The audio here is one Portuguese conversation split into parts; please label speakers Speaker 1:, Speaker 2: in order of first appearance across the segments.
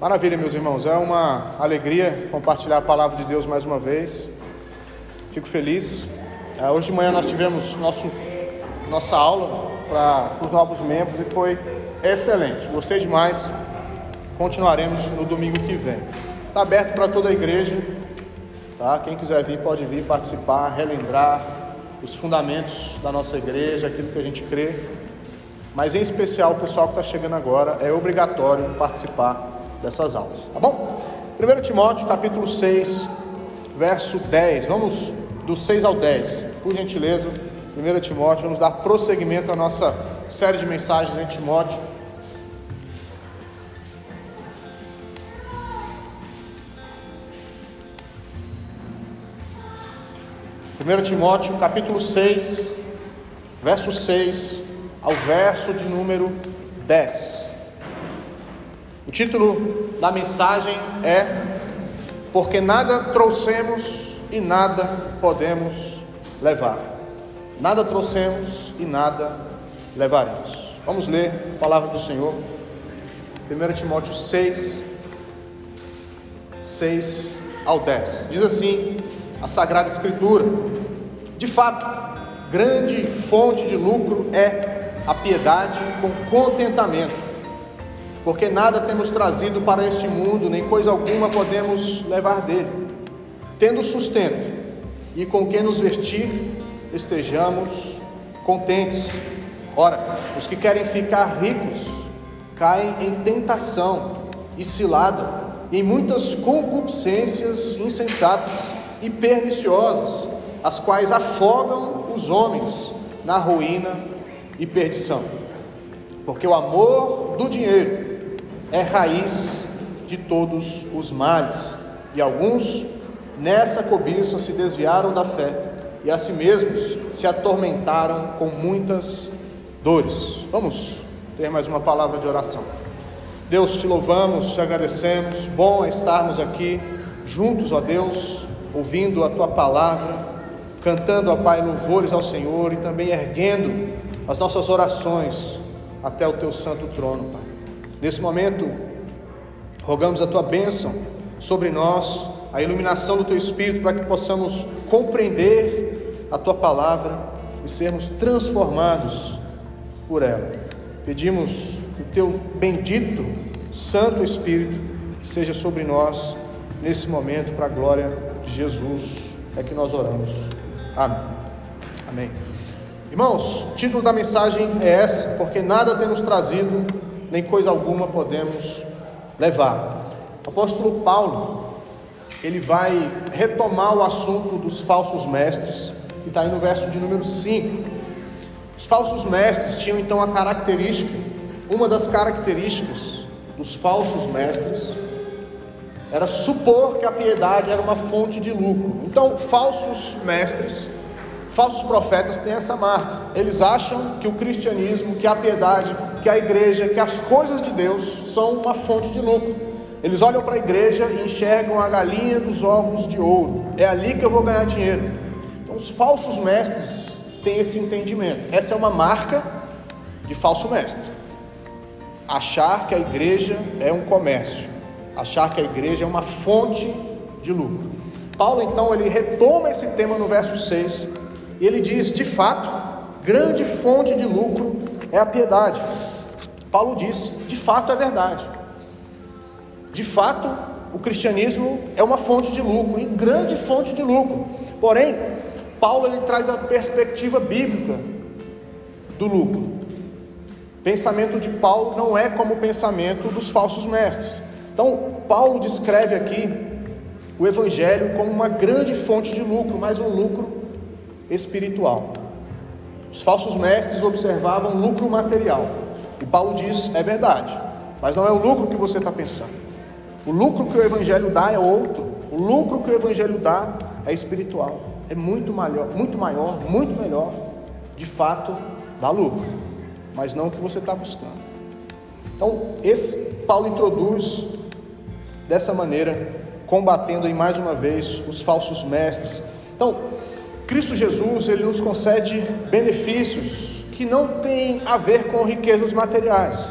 Speaker 1: Maravilha, meus irmãos. É uma alegria compartilhar a palavra de Deus mais uma vez. Fico feliz. É, hoje de manhã nós tivemos nosso, nossa aula para os novos membros e foi excelente. Gostei demais. Continuaremos no domingo que vem. Está aberto para toda a igreja. Tá? Quem quiser vir pode vir participar, relembrar os fundamentos da nossa igreja, aquilo que a gente crê. Mas em especial o pessoal que está chegando agora, é obrigatório participar dessas aulas, tá bom? 1 Timóteo capítulo 6, verso 10. Vamos do 6 ao 10, por gentileza. 1 Timóteo, vamos dar prosseguimento à nossa série de mensagens em Timóteo. Primeiro Timóteo, capítulo 6, verso 6 ao verso de número 10. Título da mensagem é Porque nada trouxemos e nada podemos levar. Nada trouxemos e nada levaremos. Vamos ler a palavra do Senhor. 1 Timóteo 6, 6 ao 10. Diz assim a Sagrada Escritura: De fato, grande fonte de lucro é a piedade com contentamento porque nada temos trazido para este mundo, nem coisa alguma podemos levar dele. Tendo sustento e com que nos vestir, estejamos contentes. Ora, os que querem ficar ricos caem em tentação e cilada, em muitas concupiscências insensatas e perniciosas, as quais afogam os homens na ruína e perdição. Porque o amor do dinheiro é raiz de todos os males. E alguns nessa cobiça se desviaram da fé e a si mesmos se atormentaram com muitas dores. Vamos ter mais uma palavra de oração. Deus, te louvamos, te agradecemos. Bom é estarmos aqui juntos, ó Deus, ouvindo a tua palavra, cantando, ó Pai, louvores ao Senhor e também erguendo as nossas orações até o teu santo trono, Pai. Nesse momento, rogamos a tua bênção sobre nós, a iluminação do teu espírito, para que possamos compreender a tua palavra e sermos transformados por ela. Pedimos que o teu bendito Santo Espírito seja sobre nós nesse momento, para a glória de Jesus. É que nós oramos. Amém. Amém. Irmãos, título da mensagem é essa, porque nada temos trazido nem coisa alguma podemos levar. O apóstolo Paulo, ele vai retomar o assunto dos falsos mestres, que está aí no verso de número 5. Os falsos mestres tinham então a característica, uma das características dos falsos mestres era supor que a piedade era uma fonte de lucro. Então, falsos mestres Falsos profetas têm essa marca. Eles acham que o cristianismo, que a piedade, que a igreja, que as coisas de Deus são uma fonte de lucro. Eles olham para a igreja e enxergam a galinha dos ovos de ouro. É ali que eu vou ganhar dinheiro. Então, os falsos mestres têm esse entendimento. Essa é uma marca de falso mestre. Achar que a igreja é um comércio, achar que a igreja é uma fonte de lucro. Paulo então ele retoma esse tema no verso 6 e ele diz: de fato, grande fonte de lucro é a piedade. Paulo diz: de fato é verdade. De fato, o cristianismo é uma fonte de lucro e grande fonte de lucro. Porém, Paulo ele traz a perspectiva bíblica do lucro. Pensamento de Paulo não é como o pensamento dos falsos mestres. Então, Paulo descreve aqui o evangelho como uma grande fonte de lucro, mas um lucro espiritual. Os falsos mestres observavam lucro material. E Paulo diz: é verdade, mas não é o lucro que você está pensando. O lucro que o Evangelho dá é outro. O lucro que o Evangelho dá é espiritual. É muito maior, muito maior, muito melhor. De fato, dá lucro, mas não o que você está buscando. Então, esse Paulo introduz dessa maneira, combatendo aí mais uma vez os falsos mestres. Então, Cristo Jesus, ele nos concede benefícios que não têm a ver com riquezas materiais.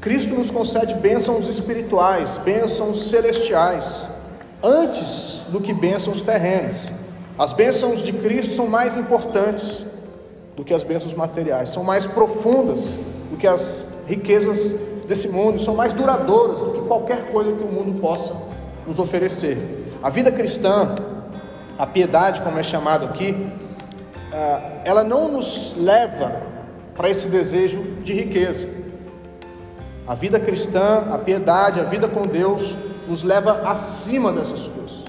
Speaker 1: Cristo nos concede bênçãos espirituais, bênçãos celestiais, antes do que bênçãos terrenas. As bênçãos de Cristo são mais importantes do que as bênçãos materiais, são mais profundas do que as riquezas desse mundo, são mais duradouras do que qualquer coisa que o mundo possa nos oferecer. A vida cristã, a piedade, como é chamado aqui, ah, ela não nos leva para esse desejo de riqueza. A vida cristã, a piedade, a vida com Deus, nos leva acima dessas coisas.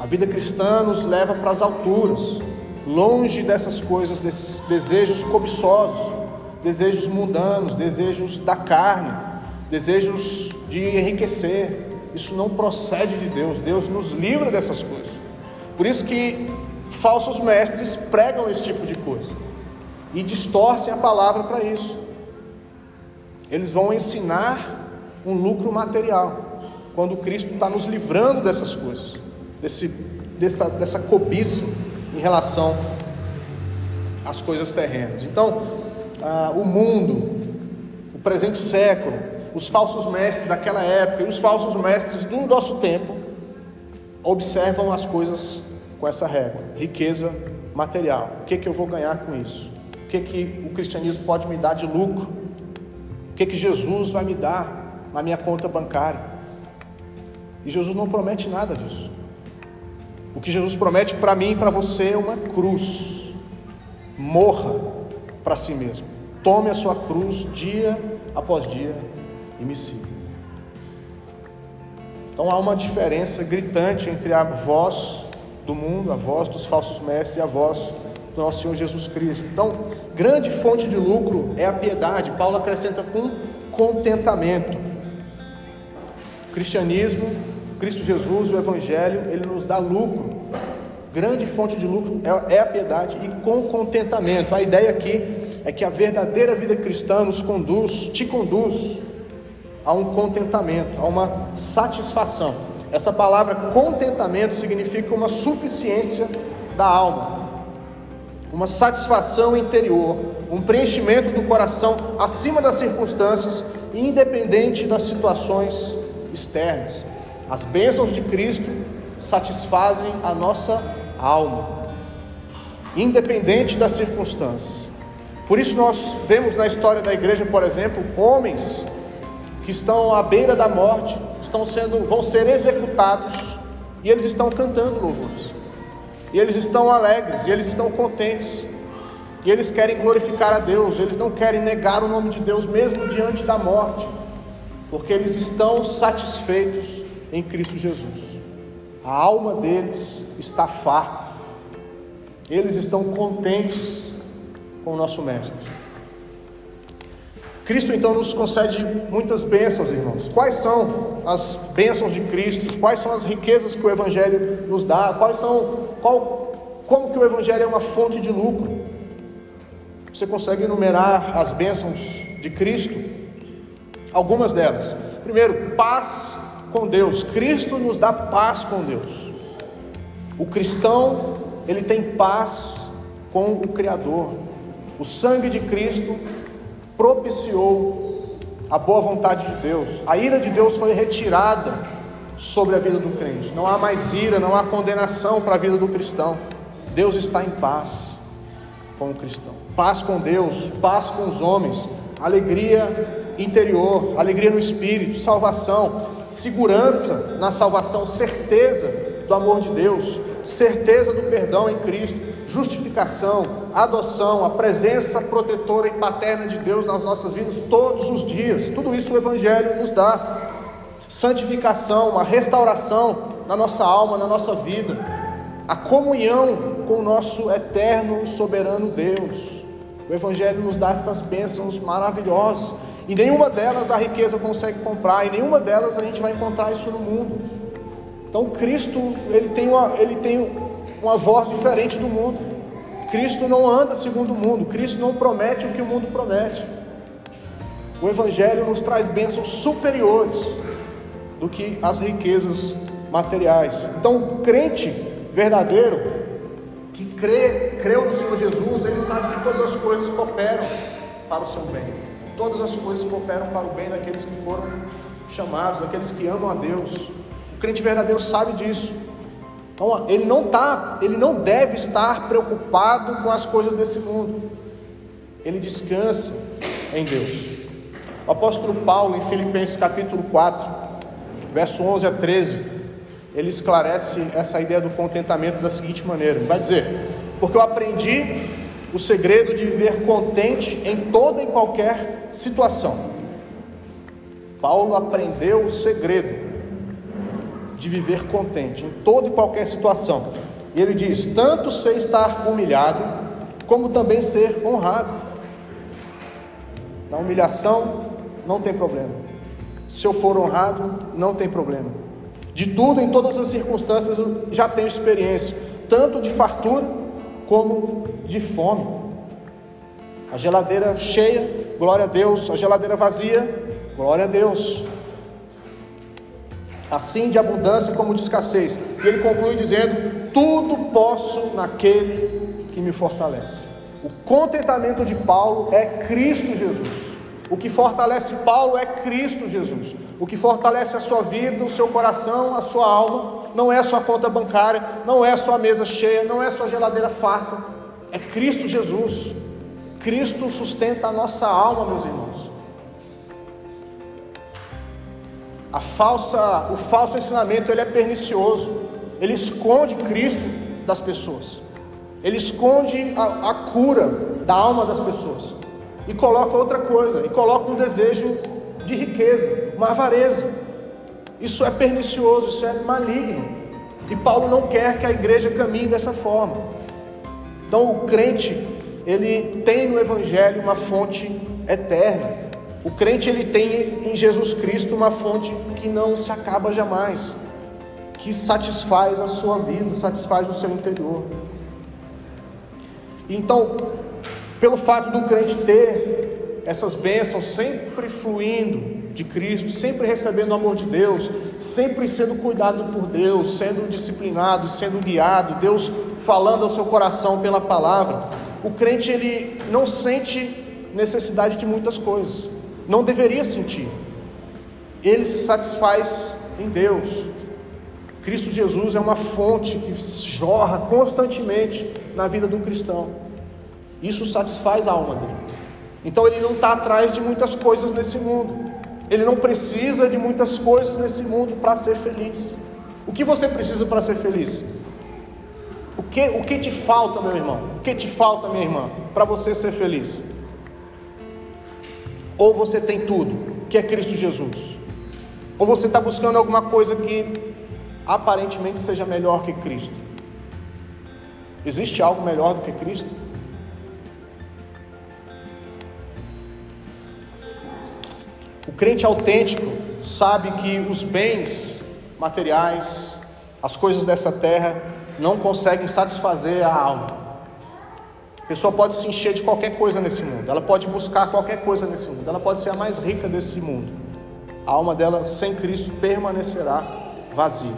Speaker 1: A vida cristã nos leva para as alturas, longe dessas coisas, desses desejos cobiçosos, desejos mundanos, desejos da carne, desejos de enriquecer. Isso não procede de Deus. Deus nos livra dessas coisas. Por isso que falsos mestres pregam esse tipo de coisa e distorcem a palavra para isso. Eles vão ensinar um lucro material, quando Cristo está nos livrando dessas coisas, desse, dessa, dessa cobiça em relação às coisas terrenas. Então, ah, o mundo, o presente século, os falsos mestres daquela época os falsos mestres do nosso tempo observam as coisas com essa régua: riqueza material. O que, que eu vou ganhar com isso? O que, que o cristianismo pode me dar de lucro? O que, que Jesus vai me dar na minha conta bancária? E Jesus não promete nada disso. O que Jesus promete para mim e para você é uma cruz. Morra para si mesmo. Tome a sua cruz dia após dia e me siga. Então há uma diferença gritante entre a voz do mundo, a voz dos falsos mestres e a voz do nosso Senhor Jesus Cristo. Então, grande fonte de lucro é a piedade. Paulo acrescenta com contentamento. O cristianismo, Cristo Jesus, o Evangelho, ele nos dá lucro. Grande fonte de lucro é, é a piedade e com contentamento. A ideia aqui é que a verdadeira vida cristã nos conduz, te conduz a um contentamento, a uma satisfação. Essa palavra contentamento significa uma suficiência da alma, uma satisfação interior, um preenchimento do coração acima das circunstâncias, independente das situações externas. As bênçãos de Cristo satisfazem a nossa alma, independente das circunstâncias. Por isso nós vemos na história da igreja, por exemplo, homens que estão à beira da morte, estão sendo, vão ser executados e eles estão cantando louvores. E eles estão alegres, e eles estão contentes. E eles querem glorificar a Deus, eles não querem negar o nome de Deus mesmo diante da morte, porque eles estão satisfeitos em Cristo Jesus. A alma deles está farta. Eles estão contentes com o nosso mestre. Cristo então nos concede muitas bênçãos, irmãos. Quais são as bênçãos de Cristo? Quais são as riquezas que o Evangelho nos dá? Quais são, qual, como que o Evangelho é uma fonte de lucro? Você consegue enumerar as bênçãos de Cristo? Algumas delas. Primeiro, paz com Deus. Cristo nos dá paz com Deus. O cristão, ele tem paz com o Criador. O sangue de Cristo propiciou a boa vontade de Deus. A ira de Deus foi retirada sobre a vida do crente. Não há mais ira, não há condenação para a vida do cristão. Deus está em paz com o cristão. Paz com Deus, paz com os homens, alegria interior, alegria no espírito, salvação, segurança na salvação, certeza do amor de Deus, certeza do perdão em Cristo, justificação, adoção, a presença protetora e paterna de Deus nas nossas vidas todos os dias. Tudo isso o Evangelho nos dá. Santificação, uma restauração na nossa alma, na nossa vida, a comunhão com o nosso eterno e soberano Deus. O Evangelho nos dá essas bênçãos maravilhosas. E nenhuma delas a riqueza consegue comprar, e nenhuma delas a gente vai encontrar isso no mundo. Então Cristo, ele tem uma, ele tem uma voz diferente do mundo. Cristo não anda segundo o mundo, Cristo não promete o que o mundo promete. O Evangelho nos traz bênçãos superiores do que as riquezas materiais. Então, o crente verdadeiro, que crê, creu no Senhor Jesus, ele sabe que todas as coisas cooperam para o seu bem. todas as coisas cooperam para o bem daqueles que foram chamados, daqueles que amam a Deus. O crente verdadeiro sabe disso. Então, ele não tá, ele não deve estar preocupado com as coisas desse mundo. Ele descansa em Deus. O apóstolo Paulo, em Filipenses capítulo 4, verso 11 a 13, ele esclarece essa ideia do contentamento da seguinte maneira: vai dizer, porque eu aprendi o segredo de viver contente em toda e qualquer situação. Paulo aprendeu o segredo de viver contente em toda e qualquer situação. E ele diz: tanto sei estar humilhado, como também ser honrado. Na humilhação, não tem problema. Se eu for honrado, não tem problema. De tudo, em todas as circunstâncias, eu já tenho experiência, tanto de fartura como de fome. A geladeira cheia, glória a Deus. A geladeira vazia, glória a Deus. Assim de abundância como de escassez. E ele conclui dizendo: Tudo posso naquele que me fortalece. O contentamento de Paulo é Cristo Jesus. O que fortalece Paulo é Cristo Jesus. O que fortalece a sua vida, o seu coração, a sua alma, não é sua conta bancária, não é sua mesa cheia, não é sua geladeira farta, é Cristo Jesus. Cristo sustenta a nossa alma, meus irmãos. A falsa, o falso ensinamento ele é pernicioso. Ele esconde Cristo das pessoas. Ele esconde a, a cura da alma das pessoas e coloca outra coisa, e coloca um desejo de riqueza, uma avareza. Isso é pernicioso, isso é maligno. E Paulo não quer que a igreja caminhe dessa forma. Então o crente, ele tem no evangelho uma fonte eterna. O crente ele tem em Jesus Cristo uma fonte que não se acaba jamais, que satisfaz a sua vida, satisfaz o seu interior. Então, pelo fato do crente ter essas bênçãos sempre fluindo de Cristo, sempre recebendo o amor de Deus, sempre sendo cuidado por Deus, sendo disciplinado, sendo guiado, Deus falando ao seu coração pela palavra, o crente ele não sente necessidade de muitas coisas, não deveria sentir. Ele se satisfaz em Deus. Cristo Jesus é uma fonte que jorra constantemente na vida do cristão. Isso satisfaz a alma dele. Então ele não está atrás de muitas coisas nesse mundo. Ele não precisa de muitas coisas nesse mundo para ser feliz. O que você precisa para ser feliz? O que, o que te falta, meu irmão? O que te falta, minha irmã, para você ser feliz? Ou você tem tudo, que é Cristo Jesus? Ou você está buscando alguma coisa que aparentemente seja melhor que Cristo? Existe algo melhor do que Cristo? O crente autêntico sabe que os bens materiais, as coisas dessa terra, não conseguem satisfazer a alma. A pessoa pode se encher de qualquer coisa nesse mundo, ela pode buscar qualquer coisa nesse mundo, ela pode ser a mais rica desse mundo. A alma dela, sem Cristo, permanecerá vazia.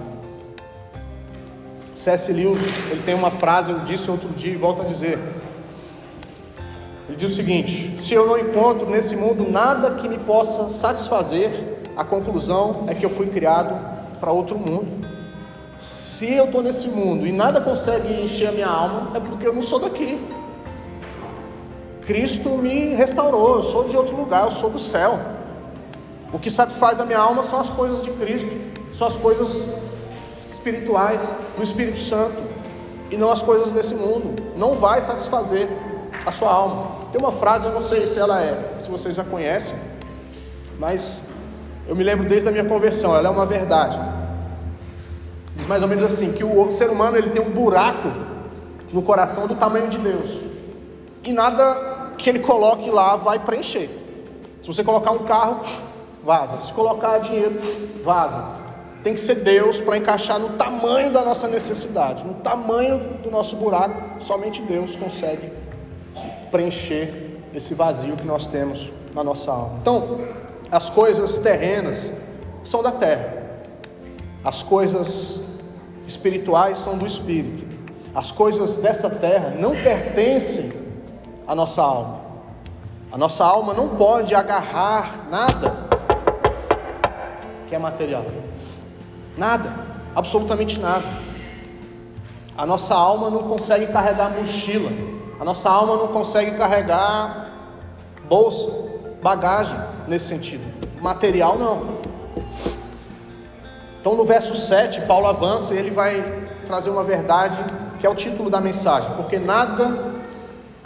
Speaker 1: C.S. Lewis, ele tem uma frase, eu disse outro dia e volto a dizer: ele diz o seguinte: se eu não encontro nesse mundo nada que me possa satisfazer, a conclusão é que eu fui criado para outro mundo. Se eu estou nesse mundo e nada consegue encher a minha alma, é porque eu não sou daqui. Cristo me restaurou, eu sou de outro lugar, eu sou do céu. O que satisfaz a minha alma são as coisas de Cristo, são as coisas espirituais do Espírito Santo, e não as coisas desse mundo. Não vai satisfazer a sua alma. Tem uma frase, eu não sei se ela é, se vocês já conhecem, mas eu me lembro desde a minha conversão, ela é uma verdade. Diz mais ou menos assim, que o ser humano ele tem um buraco no coração do tamanho de Deus. E nada que ele coloque lá vai preencher. Se você colocar um carro, vaza. Se colocar dinheiro, vaza. Tem que ser Deus para encaixar no tamanho da nossa necessidade, no tamanho do nosso buraco. Somente Deus consegue preencher esse vazio que nós temos na nossa alma. Então, as coisas terrenas são da terra, as coisas espirituais são do espírito, as coisas dessa terra não pertencem à nossa alma. A nossa alma não pode agarrar nada que é material. Nada, absolutamente nada. A nossa alma não consegue carregar mochila. A nossa alma não consegue carregar bolsa, bagagem nesse sentido. Material não. Então no verso 7, Paulo avança e ele vai trazer uma verdade que é o título da mensagem, porque nada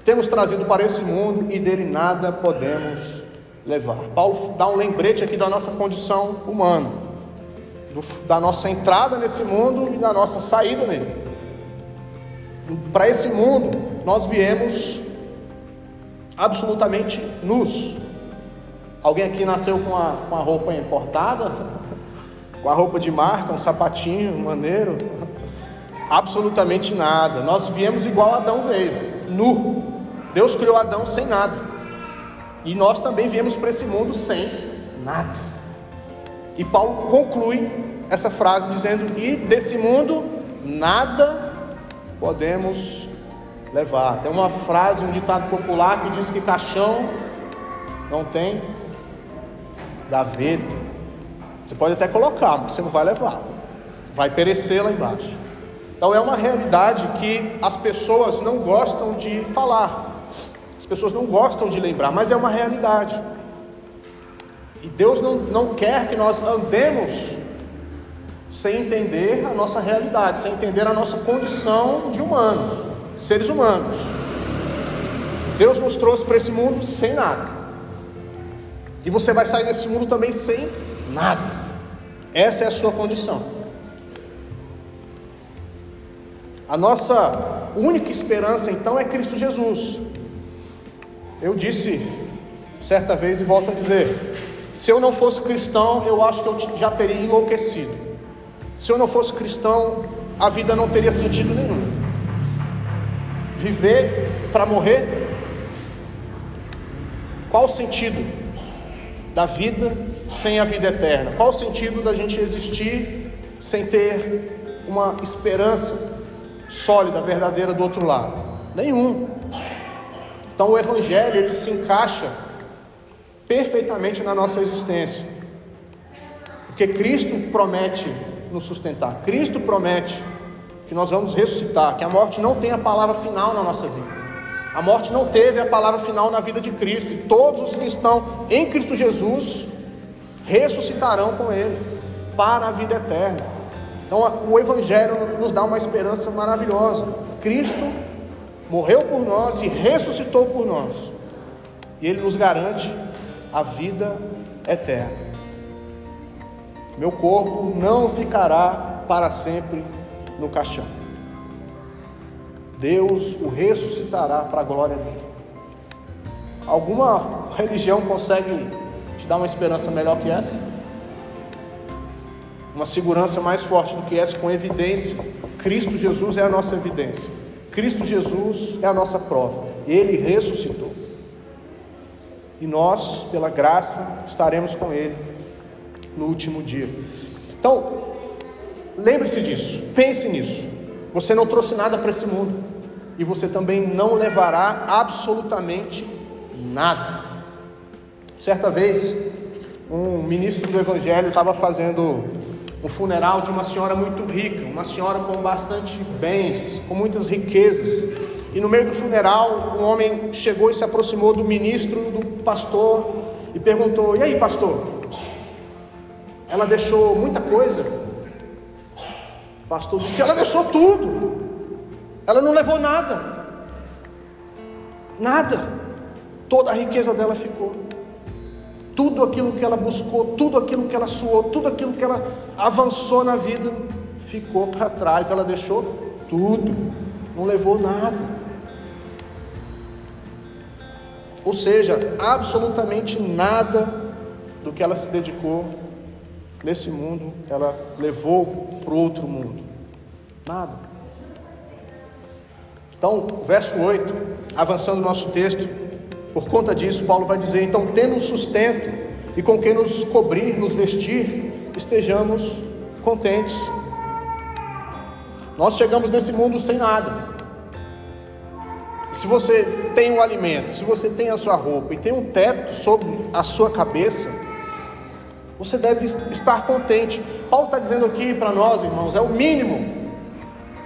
Speaker 1: temos trazido para esse mundo e dele nada podemos levar. Paulo dá um lembrete aqui da nossa condição humana, do, da nossa entrada nesse mundo e da nossa saída nele. Para esse mundo, nós viemos absolutamente nus. Alguém aqui nasceu com a, com a roupa importada? Com a roupa de marca, um sapatinho maneiro? Absolutamente nada. Nós viemos igual Adão veio, nu. Deus criou Adão sem nada. E nós também viemos para esse mundo sem nada. E Paulo conclui essa frase dizendo: E desse mundo nada podemos levar. Tem uma frase, um ditado popular que diz que caixão não tem gaveta. Você pode até colocar, mas você não vai levar. Vai perecer lá embaixo. Então é uma realidade que as pessoas não gostam de falar. As pessoas não gostam de lembrar, mas é uma realidade. E Deus não, não quer que nós andemos sem entender a nossa realidade, sem entender a nossa condição de humanos, seres humanos. Deus nos trouxe para esse mundo sem nada. E você vai sair desse mundo também sem nada. Essa é a sua condição. A nossa única esperança então é Cristo Jesus. Eu disse certa vez e volto a dizer: se eu não fosse cristão, eu acho que eu já teria enlouquecido. Se eu não fosse cristão, a vida não teria sentido nenhum. Viver para morrer? Qual o sentido da vida sem a vida eterna? Qual o sentido da gente existir sem ter uma esperança sólida, verdadeira do outro lado? Nenhum. Então o evangelho ele se encaixa perfeitamente na nossa existência. Porque Cristo promete nos sustentar. Cristo promete que nós vamos ressuscitar, que a morte não tem a palavra final na nossa vida. A morte não teve a palavra final na vida de Cristo, e todos os que estão em Cristo Jesus ressuscitarão com Ele para a vida eterna. Então, o Evangelho nos dá uma esperança maravilhosa. Cristo morreu por nós e ressuscitou por nós, e Ele nos garante a vida eterna. Meu corpo não ficará para sempre no caixão. Deus o ressuscitará para a glória dele. Alguma religião consegue te dar uma esperança melhor que essa? Uma segurança mais forte do que essa, com evidência. Cristo Jesus é a nossa evidência. Cristo Jesus é a nossa prova. Ele ressuscitou. E nós, pela graça, estaremos com Ele no último dia. Então, lembre-se disso, pense nisso. Você não trouxe nada para esse mundo e você também não levará absolutamente nada. Certa vez, um ministro do Evangelho estava fazendo um funeral de uma senhora muito rica, uma senhora com bastante bens, com muitas riquezas. E no meio do funeral, um homem chegou e se aproximou do ministro, do pastor, e perguntou: E aí, pastor, ela deixou muita coisa. O pastor disse: ela deixou tudo. Ela não levou nada. Nada. Toda a riqueza dela ficou. Tudo aquilo que ela buscou, tudo aquilo que ela suou, tudo aquilo que ela avançou na vida, ficou para trás. Ela deixou tudo. Não levou nada. Ou seja, absolutamente nada do que ela se dedicou nesse mundo, ela levou para outro mundo? Nada. Então, verso 8, avançando no nosso texto, por conta disso, Paulo vai dizer: então, tendo sustento e com quem nos cobrir, nos vestir, estejamos contentes. Nós chegamos nesse mundo sem nada. Se você tem um alimento, se você tem a sua roupa e tem um teto sobre a sua cabeça, você deve estar contente. Paulo está dizendo aqui para nós, irmãos, é o mínimo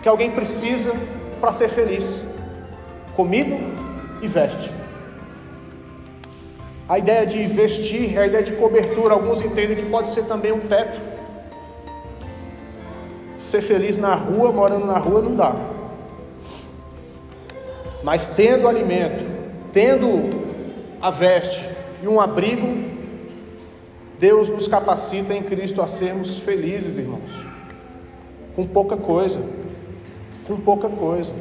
Speaker 1: que alguém precisa para ser feliz: comida e veste. A ideia de vestir, a ideia de cobertura, alguns entendem que pode ser também um teto. Ser feliz na rua, morando na rua, não dá. Mas tendo alimento, tendo a veste e um abrigo, Deus nos capacita em Cristo a sermos felizes, irmãos. Com pouca coisa. Com pouca coisa.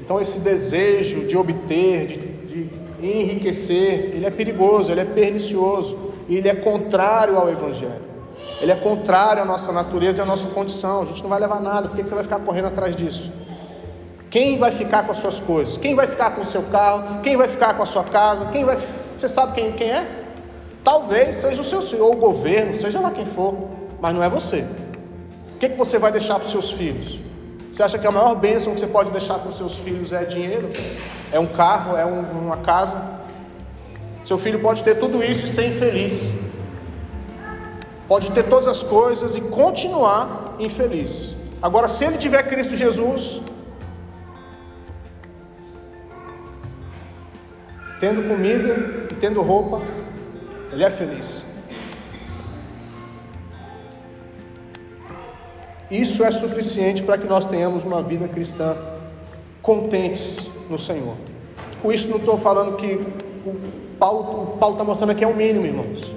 Speaker 1: Então, esse desejo de obter, de enriquecer, ele é perigoso, ele é pernicioso, ele é contrário ao Evangelho. Ele é contrário à nossa natureza e à nossa condição. A gente não vai levar nada, por que você vai ficar correndo atrás disso? Quem vai ficar com as suas coisas? Quem vai ficar com o seu carro? Quem vai ficar com a sua casa? Quem vai. Você sabe quem, quem é? Talvez seja o seu senhor, ou o governo, seja lá quem for, mas não é você. O que, que você vai deixar para os seus filhos? Você acha que a maior bênção que você pode deixar para os seus filhos é dinheiro? É um carro? É um, uma casa? Seu filho pode ter tudo isso e ser infeliz. Pode ter todas as coisas e continuar infeliz. Agora, se ele tiver Cristo Jesus, tendo comida e tendo roupa, ele é feliz. Isso é suficiente para que nós tenhamos uma vida cristã contentes no Senhor. Com isso, não estou falando que o Paulo está mostrando aqui é o mínimo, irmãos.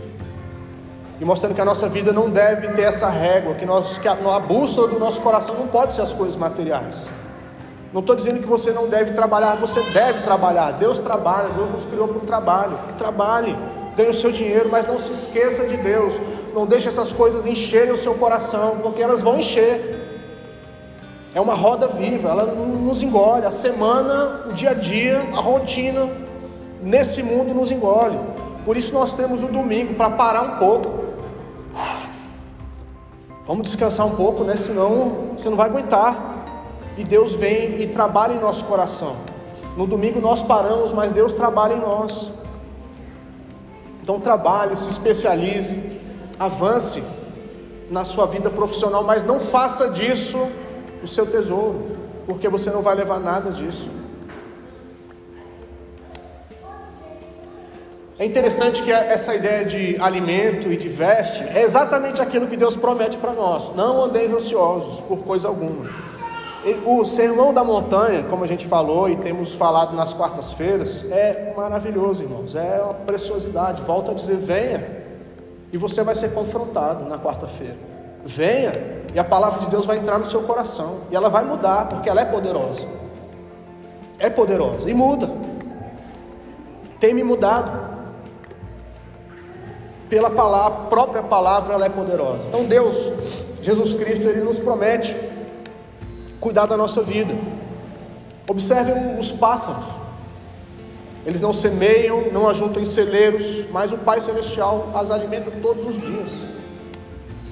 Speaker 1: E mostrando que a nossa vida não deve ter essa régua, que, nós, que a, a bússola do nosso coração não pode ser as coisas materiais. Não estou dizendo que você não deve trabalhar, você deve trabalhar. Deus trabalha, Deus nos criou para o trabalho. Trabalhe, ganhe o seu dinheiro, mas não se esqueça de Deus. Não deixe essas coisas encherem o seu coração, porque elas vão encher. É uma roda viva, ela nos engole. A semana, o dia a dia, a rotina nesse mundo nos engole. Por isso nós temos o domingo para parar um pouco. Vamos descansar um pouco, né? Senão você não vai aguentar e Deus vem e trabalha em nosso coração. No domingo nós paramos, mas Deus trabalha em nós. Então trabalhe, se especialize, avance na sua vida profissional, mas não faça disso o seu tesouro, porque você não vai levar nada disso. É interessante que essa ideia de alimento e de veste é exatamente aquilo que Deus promete para nós. Não andeis ansiosos por coisa alguma. O sermão da montanha, como a gente falou e temos falado nas quartas-feiras, é maravilhoso, irmãos. É uma preciosidade. Volto a dizer: venha, e você vai ser confrontado na quarta-feira. Venha, e a palavra de Deus vai entrar no seu coração, e ela vai mudar, porque ela é poderosa. É poderosa e muda. Tem me mudado. Pela palavra, própria palavra, ela é poderosa. Então, Deus, Jesus Cristo, ele nos promete cuidar da nossa vida. Observem os pássaros. Eles não semeiam, não ajuntam em celeiros, mas o Pai Celestial as alimenta todos os dias.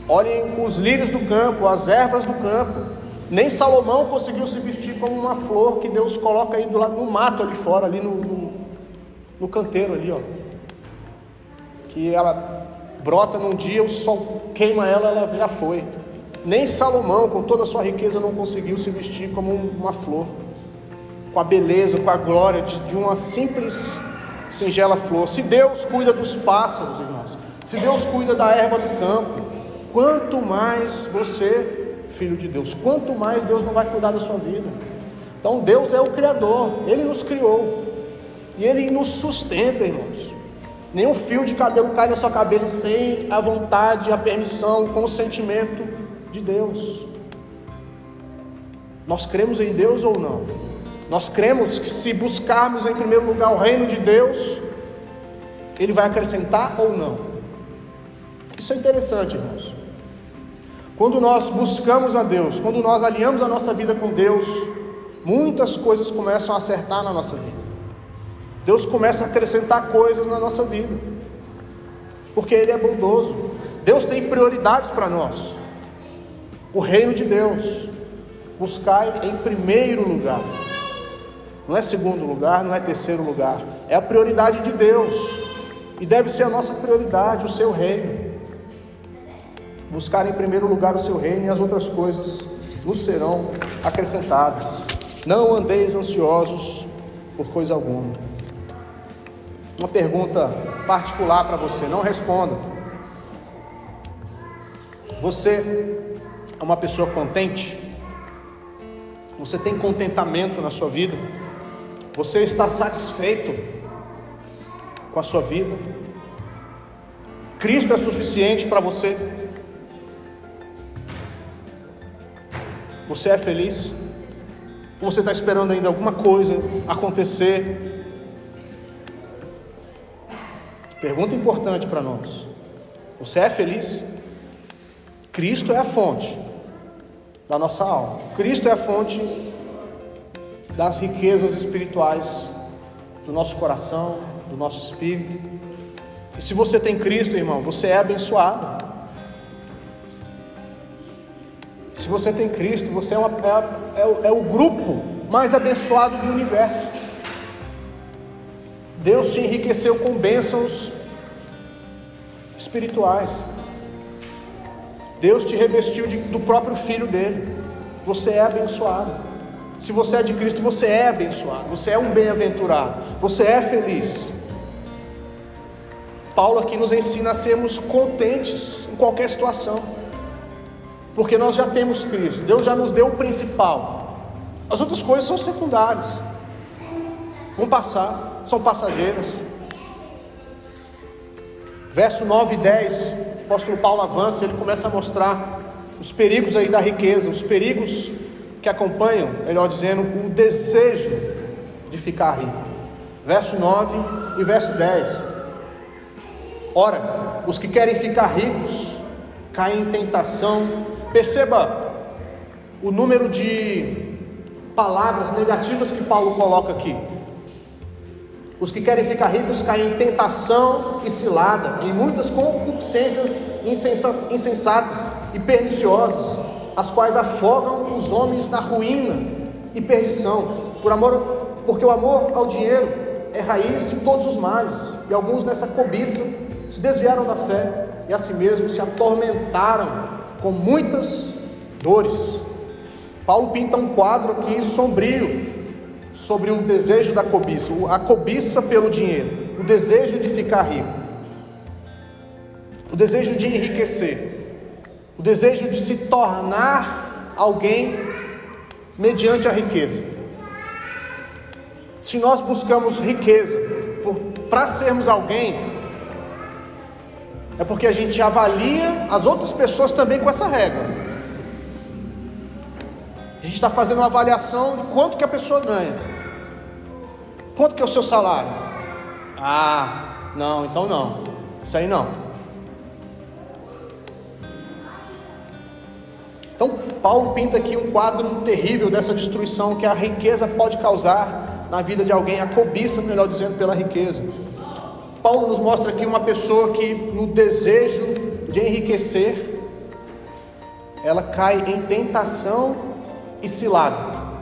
Speaker 1: Olhem os lírios do campo, as ervas do campo. Nem Salomão conseguiu se vestir como uma flor que Deus coloca aí do lado, no mato ali fora, ali no, no, no canteiro ali, ó. Que ela brota num dia, o sol queima ela, ela já foi. Nem Salomão, com toda a sua riqueza, não conseguiu se vestir como uma flor, com a beleza, com a glória de, uma simples, singela flor. Se Deus cuida dos pássaros, irmãos, se Deus cuida da erva do campo, quanto mais você, filho de Deus, quanto mais Deus não vai cuidar da sua vida. Então Deus é o Criador, Ele nos criou e Ele nos sustenta, irmãos. Nenhum fio de cabelo cai da sua cabeça sem a vontade, a permissão, o consentimento de Deus. Nós cremos em Deus ou não? Nós cremos que se buscarmos em primeiro lugar o reino de Deus, Ele vai acrescentar ou não? Isso é interessante, irmãos. Quando nós buscamos a Deus, quando nós alinhamos a nossa vida com Deus, muitas coisas começam a acertar na nossa vida. Deus começa a acrescentar coisas na nossa vida, porque Ele é bondoso. Deus tem prioridades para nós o reino de Deus. Buscai em primeiro lugar. Não é segundo lugar, não é terceiro lugar. É a prioridade de Deus. E deve ser a nossa prioridade, o seu reino. Buscar em primeiro lugar o seu reino e as outras coisas nos serão acrescentadas. Não andeis ansiosos por coisa alguma. Uma pergunta particular para você, não responda. Você é uma pessoa contente? Você tem contentamento na sua vida? Você está satisfeito com a sua vida? Cristo é suficiente para você? Você é feliz? Ou você está esperando ainda alguma coisa acontecer? Pergunta importante para nós: Você é feliz? Cristo é a fonte da nossa alma. Cristo é a fonte das riquezas espirituais do nosso coração, do nosso espírito. E se você tem Cristo, irmão, você é abençoado. Se você tem Cristo, você é, uma, é, é, é o grupo mais abençoado do universo. Deus te enriqueceu com bênçãos espirituais. Deus te revestiu de, do próprio Filho dele. Você é abençoado. Se você é de Cristo, você é abençoado. Você é um bem-aventurado. Você é feliz. Paulo aqui nos ensina a sermos contentes em qualquer situação porque nós já temos Cristo, Deus já nos deu o principal. As outras coisas são secundárias, vão passar, são passageiras. Verso 9 e 10, o apóstolo Paulo avança, ele começa a mostrar os perigos aí da riqueza, os perigos que acompanham, melhor dizendo, o desejo de ficar rico. Verso 9 e verso 10. Ora, os que querem ficar ricos caem em tentação Perceba o número de palavras negativas que Paulo coloca aqui. Os que querem ficar ricos caem em tentação e cilada, em muitas concupiscências insensatas e perniciosas, as quais afogam os homens na ruína e perdição, por amor, porque o amor ao dinheiro é raiz de todos os males, e alguns nessa cobiça se desviaram da fé e a si mesmos se atormentaram com muitas dores. Paulo pinta um quadro aqui sombrio sobre o desejo da cobiça, a cobiça pelo dinheiro, o desejo de ficar rico, o desejo de enriquecer, o desejo de se tornar alguém mediante a riqueza. Se nós buscamos riqueza para sermos alguém, é porque a gente avalia as outras pessoas também com essa régua. A gente está fazendo uma avaliação de quanto que a pessoa ganha. Quanto que é o seu salário? Ah, não, então não. Isso aí não. Então, Paulo pinta aqui um quadro terrível dessa destruição que a riqueza pode causar na vida de alguém, a cobiça, melhor dizendo, pela riqueza. Paulo nos mostra aqui uma pessoa que, no desejo de enriquecer, ela cai em tentação e cilada.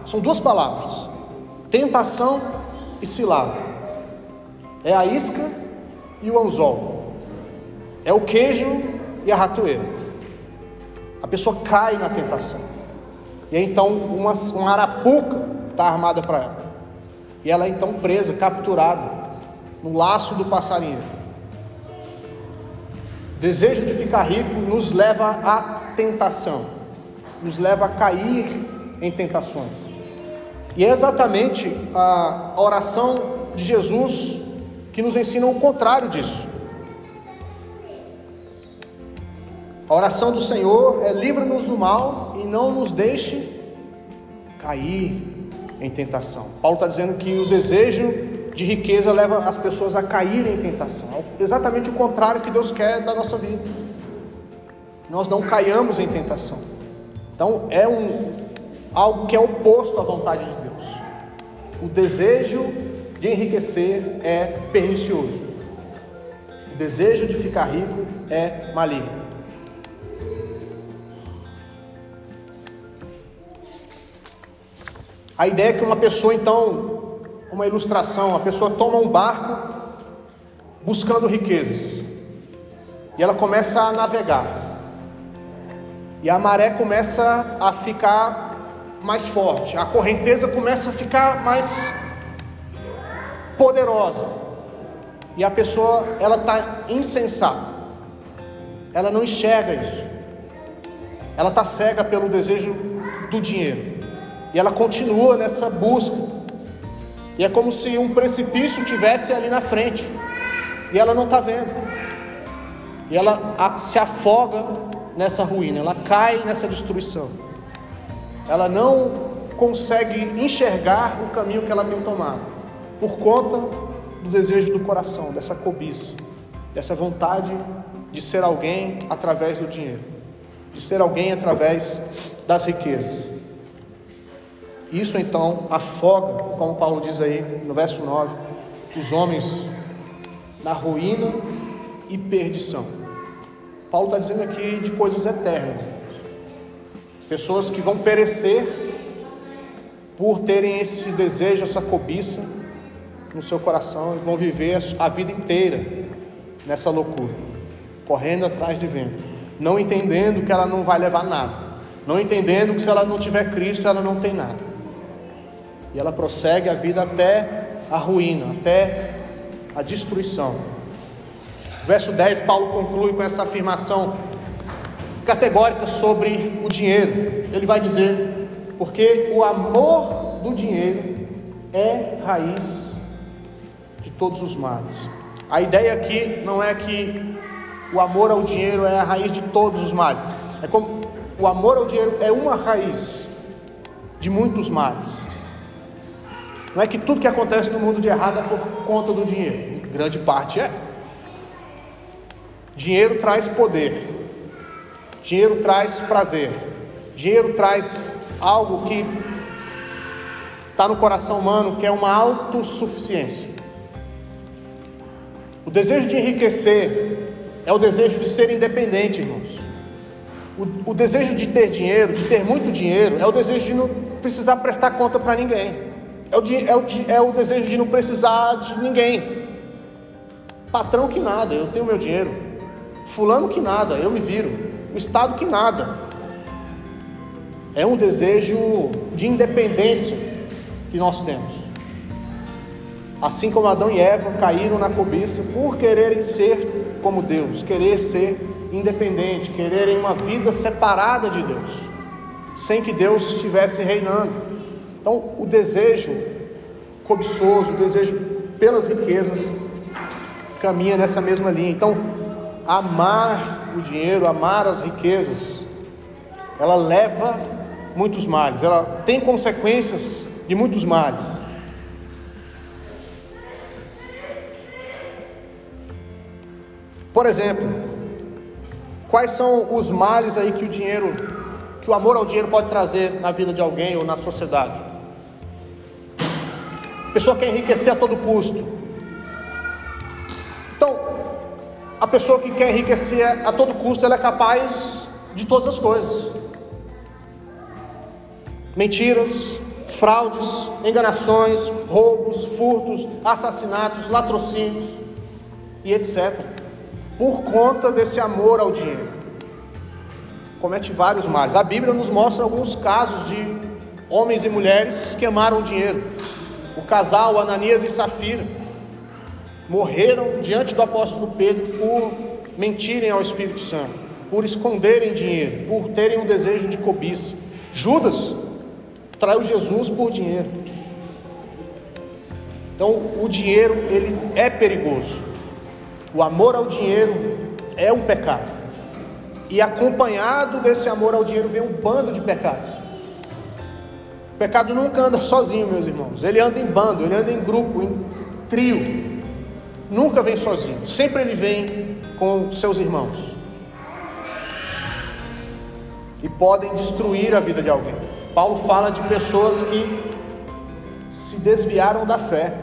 Speaker 1: São duas palavras: tentação e cilada. É a isca e o anzol. É o queijo e a ratoeira. A pessoa cai na tentação. E então uma, uma arapuca está armada para ela. E ela é então presa, capturada no laço do passarinho. Desejo de ficar rico nos leva à tentação, nos leva a cair em tentações. E é exatamente a oração de Jesus que nos ensina o contrário disso. A oração do Senhor é livra-nos do mal e não nos deixe cair em tentação. Paulo está dizendo que o desejo de riqueza leva as pessoas a caírem em tentação. Exatamente o contrário que Deus quer da nossa vida. Nós não caiamos em tentação. Então é um algo que é oposto à vontade de Deus. O desejo de enriquecer é pernicioso. O desejo de ficar rico é maligno. A ideia é que uma pessoa então uma ilustração: a pessoa toma um barco buscando riquezas e ela começa a navegar, e a maré começa a ficar mais forte, a correnteza começa a ficar mais poderosa, e a pessoa ela está insensata, ela não enxerga isso, ela está cega pelo desejo do dinheiro, e ela continua nessa busca, e é como se um precipício tivesse ali na frente, e ela não está vendo, e ela se afoga nessa ruína, ela cai nessa destruição, ela não consegue enxergar o caminho que ela tem tomado por conta do desejo do coração, dessa cobiça, dessa vontade de ser alguém através do dinheiro, de ser alguém através das riquezas. Isso então afoga, como Paulo diz aí no verso 9, os homens na ruína e perdição. Paulo está dizendo aqui de coisas eternas, pessoas que vão perecer por terem esse desejo, essa cobiça no seu coração e vão viver a vida inteira nessa loucura, correndo atrás de vento, não entendendo que ela não vai levar nada, não entendendo que se ela não tiver Cristo, ela não tem nada. E ela prossegue a vida até a ruína, até a destruição. Verso 10, Paulo conclui com essa afirmação categórica sobre o dinheiro. Ele vai dizer: porque o amor do dinheiro é raiz todos os males. A ideia aqui não é que o amor ao dinheiro é a raiz de todos os males. É como o amor ao dinheiro é uma raiz de muitos males. Não é que tudo que acontece no mundo de errado é por conta do dinheiro. Grande parte é. Dinheiro traz poder. Dinheiro traz prazer. Dinheiro traz algo que está no coração humano, que é uma autossuficiência. O desejo de enriquecer é o desejo de ser independente, irmãos. O, o, desejo de ter dinheiro, de ter muito dinheiro, é o desejo de não precisar prestar conta para ninguém. É o, é, o, é o desejo de não precisar de ninguém. Patrão que nada, eu tenho meu dinheiro. Fulano que nada, eu me viro. O Estado que nada. É um desejo de independência que nós temos. Assim como Adão e Eva caíram na cobiça por quererem ser como Deus, querer ser independente, quererem uma vida separada de Deus, sem que Deus estivesse reinando. Então, o desejo cobiçoso, o desejo pelas riquezas, caminha nessa mesma linha. Então, amar o dinheiro, amar as riquezas, ela leva muitos males, ela tem consequências de muitos males. Por exemplo, quais são os males aí que o dinheiro, que o amor ao dinheiro pode trazer na vida de alguém ou na sociedade? A pessoa quer enriquecer a todo custo. Pessoa que quer enriquecer a todo custo, ela é capaz de todas as coisas. Mentiras, fraudes, enganações, roubos, furtos, assassinatos, latrocínios e etc por conta desse amor ao dinheiro. Comete vários males. A Bíblia nos mostra alguns casos de homens e mulheres que amaram o dinheiro. O casal Ananias e Safira morreram diante do apóstolo Pedro por mentirem ao Espírito Santo, por esconderem dinheiro, por terem um desejo de cobiça. Judas traiu Jesus por dinheiro. Então, o dinheiro ele é perigoso. O amor ao dinheiro é um pecado. E acompanhado desse amor ao dinheiro vem um bando de pecados. O pecado nunca anda sozinho, meus irmãos. Ele anda em bando, ele anda em grupo, em trio. Nunca vem sozinho. Sempre ele vem com seus irmãos. E podem destruir a vida de alguém. Paulo fala de pessoas que se desviaram da fé,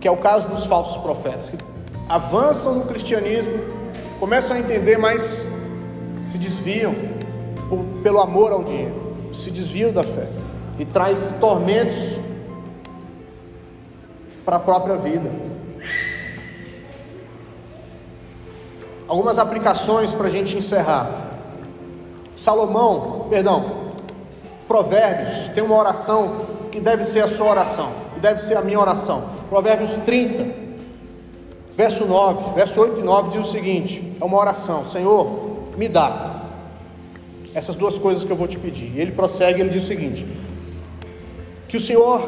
Speaker 1: que é o caso dos falsos profetas, que avançam no cristianismo, começam a entender, mas se desviam pelo amor ao dinheiro, se desviam da fé e traz tormentos para a própria vida. Algumas aplicações para a gente encerrar. Salomão, perdão, Provérbios tem uma oração que deve ser a sua oração, que deve ser a minha oração. Provérbios 30, verso 9, verso 8 e 9 diz o seguinte: é uma oração, Senhor, me dá essas duas coisas que eu vou te pedir. E ele prossegue, ele diz o seguinte: que o Senhor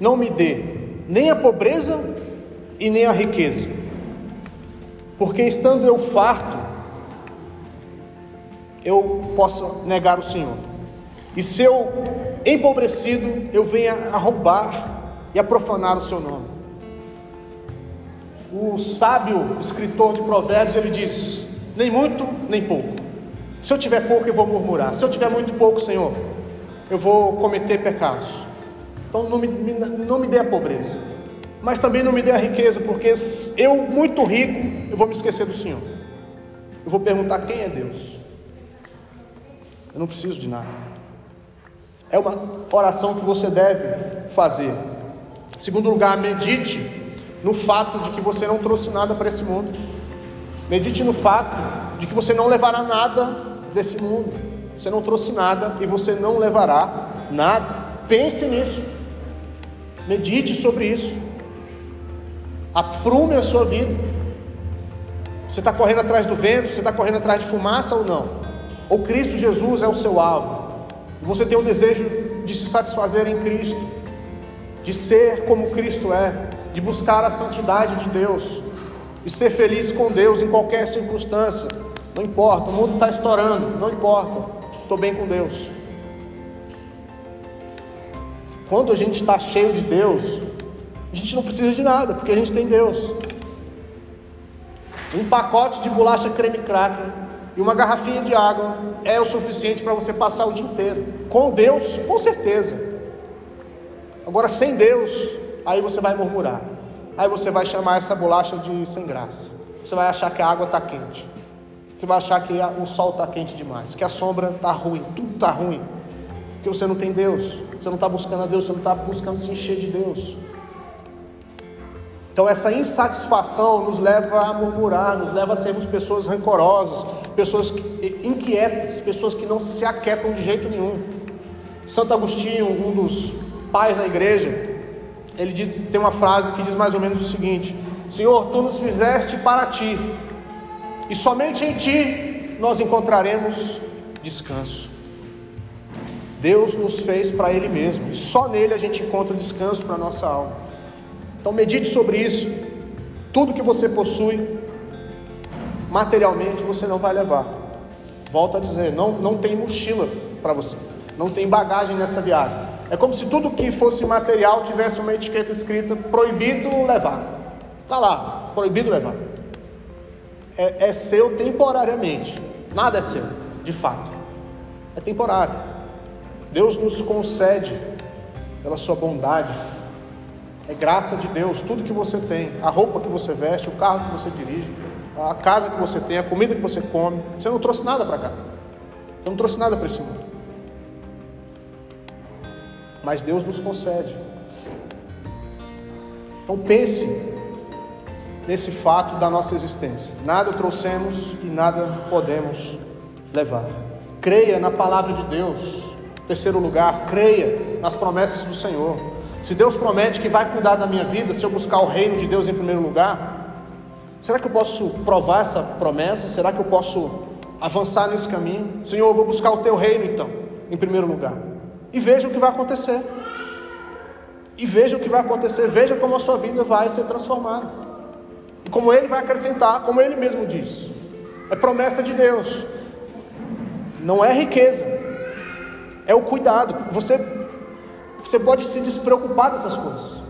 Speaker 1: não me dê nem a pobreza e nem a riqueza, porque estando eu farto, eu possa negar o Senhor. E se eu empobrecido, eu venha a roubar e a profanar o seu nome. O sábio escritor de Provérbios ele diz: nem muito, nem pouco. Se eu tiver pouco, eu vou murmurar. Se eu tiver muito pouco, Senhor, eu vou cometer pecados. Então não me, não me dê a pobreza, mas também não me dê a riqueza, porque eu, muito rico, eu vou me esquecer do Senhor. Eu vou perguntar quem é Deus. Eu não preciso de nada. É uma oração que você deve fazer. Segundo lugar, medite no fato de que você não trouxe nada para esse mundo. Medite no fato de que você não levará nada desse mundo. Você não trouxe nada e você não levará nada. Pense nisso. Medite sobre isso. Aprume a sua vida. Você está correndo atrás do vento? Você está correndo atrás de fumaça ou não? Ou Cristo Jesus é o seu alvo? Você tem o desejo de se satisfazer em Cristo, de ser como Cristo é, de buscar a santidade de Deus, de ser feliz com Deus em qualquer circunstância. Não importa, o mundo está estourando, não importa, estou bem com Deus. Quando a gente está cheio de Deus, a gente não precisa de nada, porque a gente tem Deus. Um pacote de bolacha creme cracker e uma garrafinha de água é o suficiente para você passar o dia inteiro. Com Deus, com certeza. Agora, sem Deus, aí você vai murmurar. Aí você vai chamar essa bolacha de sem graça. Você vai achar que a água está quente. Você vai achar que o sol está quente demais, que a sombra está ruim, tudo está ruim. Porque você não tem Deus, você não está buscando a Deus, você não está buscando se encher de Deus. Então, essa insatisfação nos leva a murmurar, nos leva a sermos pessoas rancorosas, pessoas inquietas, pessoas que não se aquietam de jeito nenhum. Santo Agostinho, um dos pais da igreja, ele diz, tem uma frase que diz mais ou menos o seguinte: Senhor, tu nos fizeste para ti, e somente em ti nós encontraremos descanso. Deus nos fez para Ele mesmo, e só nele a gente encontra descanso para a nossa alma. Então medite sobre isso. Tudo que você possui, materialmente, você não vai levar. Volto a dizer, não, não tem mochila para você, não tem bagagem nessa viagem. É como se tudo que fosse material tivesse uma etiqueta escrita proibido levar. Está lá, proibido levar. É, é seu temporariamente, nada é seu, de fato. É temporário. Deus nos concede, pela sua bondade, é graça de Deus, tudo que você tem, a roupa que você veste, o carro que você dirige, a casa que você tem, a comida que você come. Você não trouxe nada para cá. Você não trouxe nada para esse mundo. Mas Deus nos concede. Então pense nesse fato da nossa existência. Nada trouxemos e nada podemos levar. Creia na palavra de Deus. Terceiro lugar, creia nas promessas do Senhor. Se Deus promete que vai cuidar da minha vida, se eu buscar o reino de Deus em primeiro lugar, será que eu posso provar essa promessa? Será que eu posso avançar nesse caminho? Senhor, eu vou buscar o teu reino então, em primeiro lugar. E veja o que vai acontecer. E veja o que vai acontecer, veja como a sua vida vai ser transformada. E como ele vai acrescentar, como ele mesmo diz. É promessa de Deus. Não é riqueza. É o cuidado. Você você pode se despreocupar dessas coisas.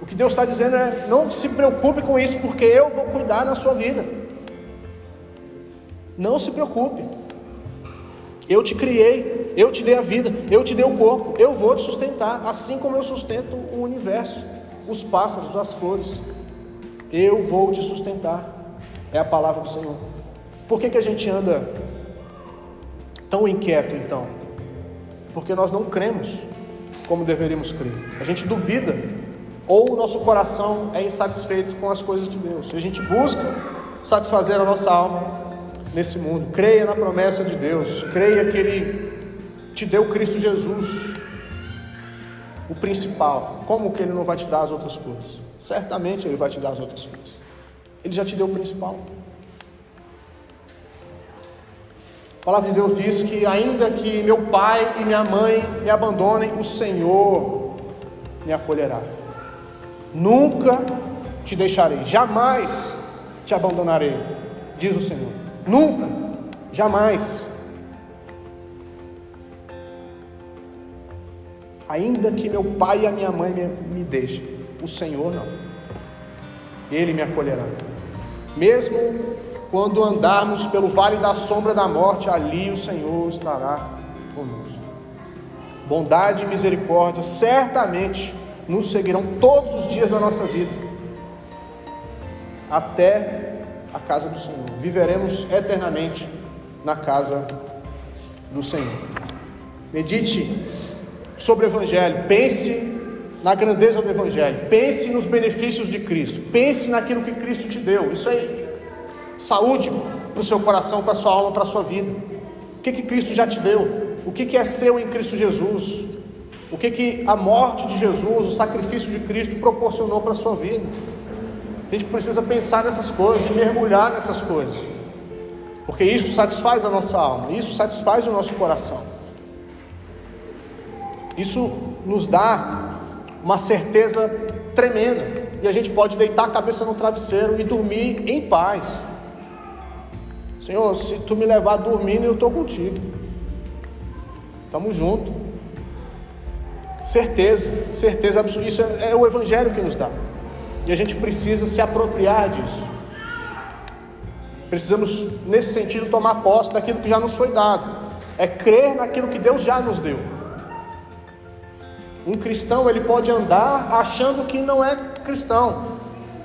Speaker 1: O que Deus está dizendo é: não se preocupe com isso, porque eu vou cuidar na sua vida. Não se preocupe. Eu te criei, eu te dei a vida, eu te dei o corpo, eu vou te sustentar, assim como eu sustento o universo, os pássaros, as flores. Eu vou te sustentar. É a palavra do Senhor. Por que, que a gente anda tão inquieto então? Porque nós não cremos como deveríamos crer. A gente duvida ou o nosso coração é insatisfeito com as coisas de Deus. A gente busca satisfazer a nossa alma nesse mundo. Creia na promessa de Deus, creia que Ele te deu Cristo Jesus, o principal. Como que Ele não vai te dar as outras coisas? Certamente Ele vai te dar as outras coisas. Ele já te deu o principal. A palavra de Deus diz que, ainda que meu pai e minha mãe me abandonem, o Senhor me acolherá. Nunca te deixarei, jamais te abandonarei, diz o Senhor. Nunca, jamais. Ainda que meu pai e a minha mãe me, deixem, o Senhor não. Ele me acolherá. Mesmo quando andarmos pelo vale da sombra da morte, ali o Senhor estará conosco. Bondade e misericórdia certamente nos seguirão todos os dias da nossa vida, até a casa do Senhor. Viveremos eternamente na casa do Senhor. Medite sobre o Evangelho, pense na grandeza do Evangelho, pense nos benefícios de Cristo, pense naquilo que Cristo te deu. Isso aí, saúde para o seu coração, para a sua alma, para a sua vida. O que, que Cristo já te deu? O que, que é seu em Cristo Jesus? O que, que a morte de Jesus, o sacrifício de Cristo proporcionou para a sua vida? A gente precisa pensar nessas coisas e mergulhar nessas coisas, porque isso satisfaz a nossa alma, isso satisfaz o nosso coração. Isso nos dá uma certeza tremenda, e a gente pode deitar a cabeça no travesseiro e dormir em paz. Senhor, se tu me levar dormindo, eu estou contigo. Estamos juntos. Certeza, certeza absoluta. Isso é, é o Evangelho que nos dá. E a gente precisa se apropriar disso. Precisamos, nesse sentido, tomar posse daquilo que já nos foi dado. É crer naquilo que Deus já nos deu. Um cristão, ele pode andar achando que não é cristão.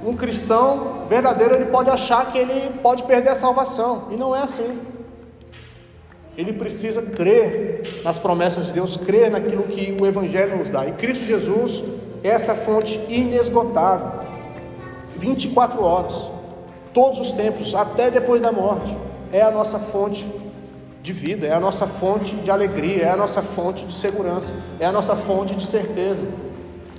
Speaker 1: Um cristão verdadeiro, ele pode achar que ele pode perder a salvação. E não é assim. Ele precisa crer nas promessas de Deus, crer naquilo que o Evangelho nos dá. E Cristo Jesus é essa fonte inesgotável 24 horas, todos os tempos, até depois da morte. É a nossa fonte de vida, é a nossa fonte de alegria, é a nossa fonte de segurança, é a nossa fonte de certeza,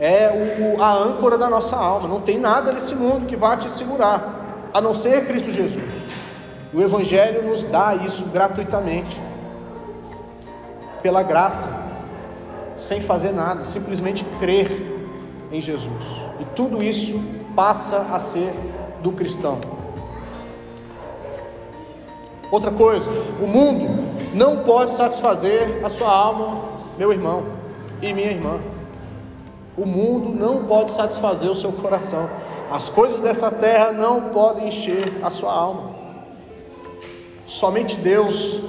Speaker 1: é o, a âncora da nossa alma. Não tem nada nesse mundo que vá te segurar, a não ser Cristo Jesus. O Evangelho nos dá isso gratuitamente, pela graça, sem fazer nada, simplesmente crer em Jesus. E tudo isso passa a ser do cristão. Outra coisa, o mundo não pode satisfazer a sua alma, meu irmão e minha irmã. O mundo não pode satisfazer o seu coração. As coisas dessa terra não podem encher a sua alma. Somente Deus,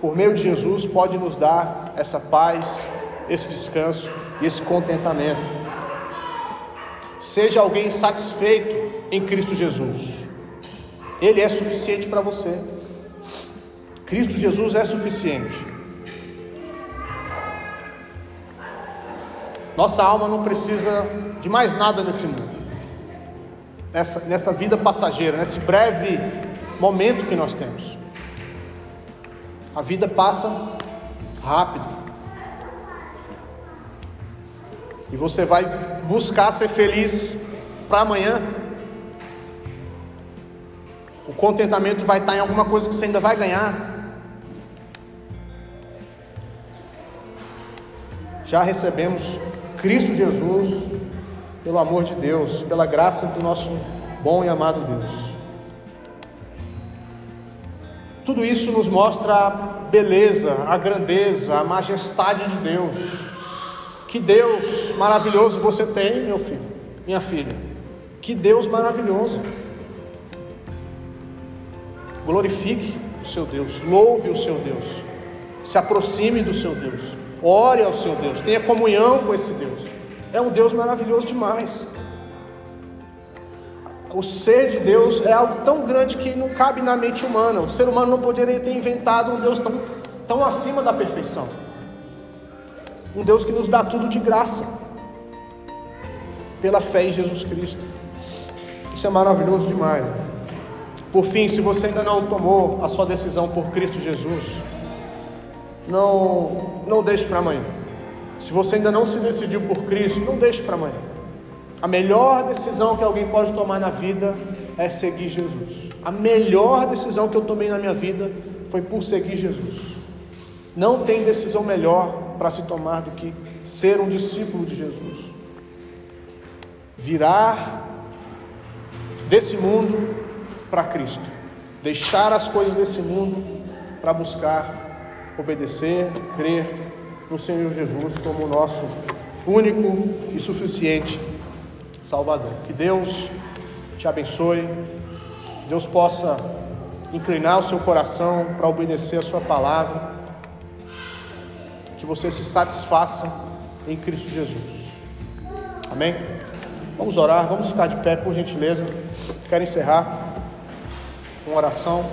Speaker 1: por meio de Jesus, pode nos dar essa paz, esse descanso e esse contentamento. Seja alguém satisfeito em Cristo Jesus. Ele é suficiente para você. Cristo Jesus é suficiente. Nossa alma não precisa de mais nada nesse mundo, nessa, nessa vida passageira, nesse breve momento que nós temos. A vida passa rápido. E você vai buscar ser feliz para amanhã. O contentamento vai estar em alguma coisa que você ainda vai ganhar. Já recebemos Cristo Jesus, pelo amor de Deus, pela graça do nosso bom e amado Deus. Tudo isso nos mostra a beleza, a grandeza, a majestade de Deus. Que Deus maravilhoso você tem, meu filho, minha filha. Que Deus maravilhoso. Glorifique o seu Deus, louve o seu Deus, se aproxime do seu Deus, ore ao seu Deus, tenha comunhão com esse Deus. É um Deus maravilhoso demais o ser de Deus é algo tão grande que não cabe na mente humana. O ser humano não poderia ter inventado um Deus tão, tão acima da perfeição. Um Deus que nos dá tudo de graça. pela fé em Jesus Cristo. Isso é maravilhoso demais. Por fim, se você ainda não tomou a sua decisão por Cristo Jesus, não, não deixe para amanhã. Se você ainda não se decidiu por Cristo, não deixe para amanhã. A melhor decisão que alguém pode tomar na vida é seguir Jesus. A melhor decisão que eu tomei na minha vida foi por seguir Jesus. Não tem decisão melhor para se tomar do que ser um discípulo de Jesus. Virar desse mundo para Cristo. Deixar as coisas desse mundo para buscar obedecer, crer no Senhor Jesus como nosso único e suficiente Salvador. Que Deus te abençoe, que Deus possa inclinar o seu coração para obedecer a Sua palavra, que você se satisfaça em Cristo Jesus. Amém? Vamos orar, vamos ficar de pé, por gentileza. Quero encerrar com oração.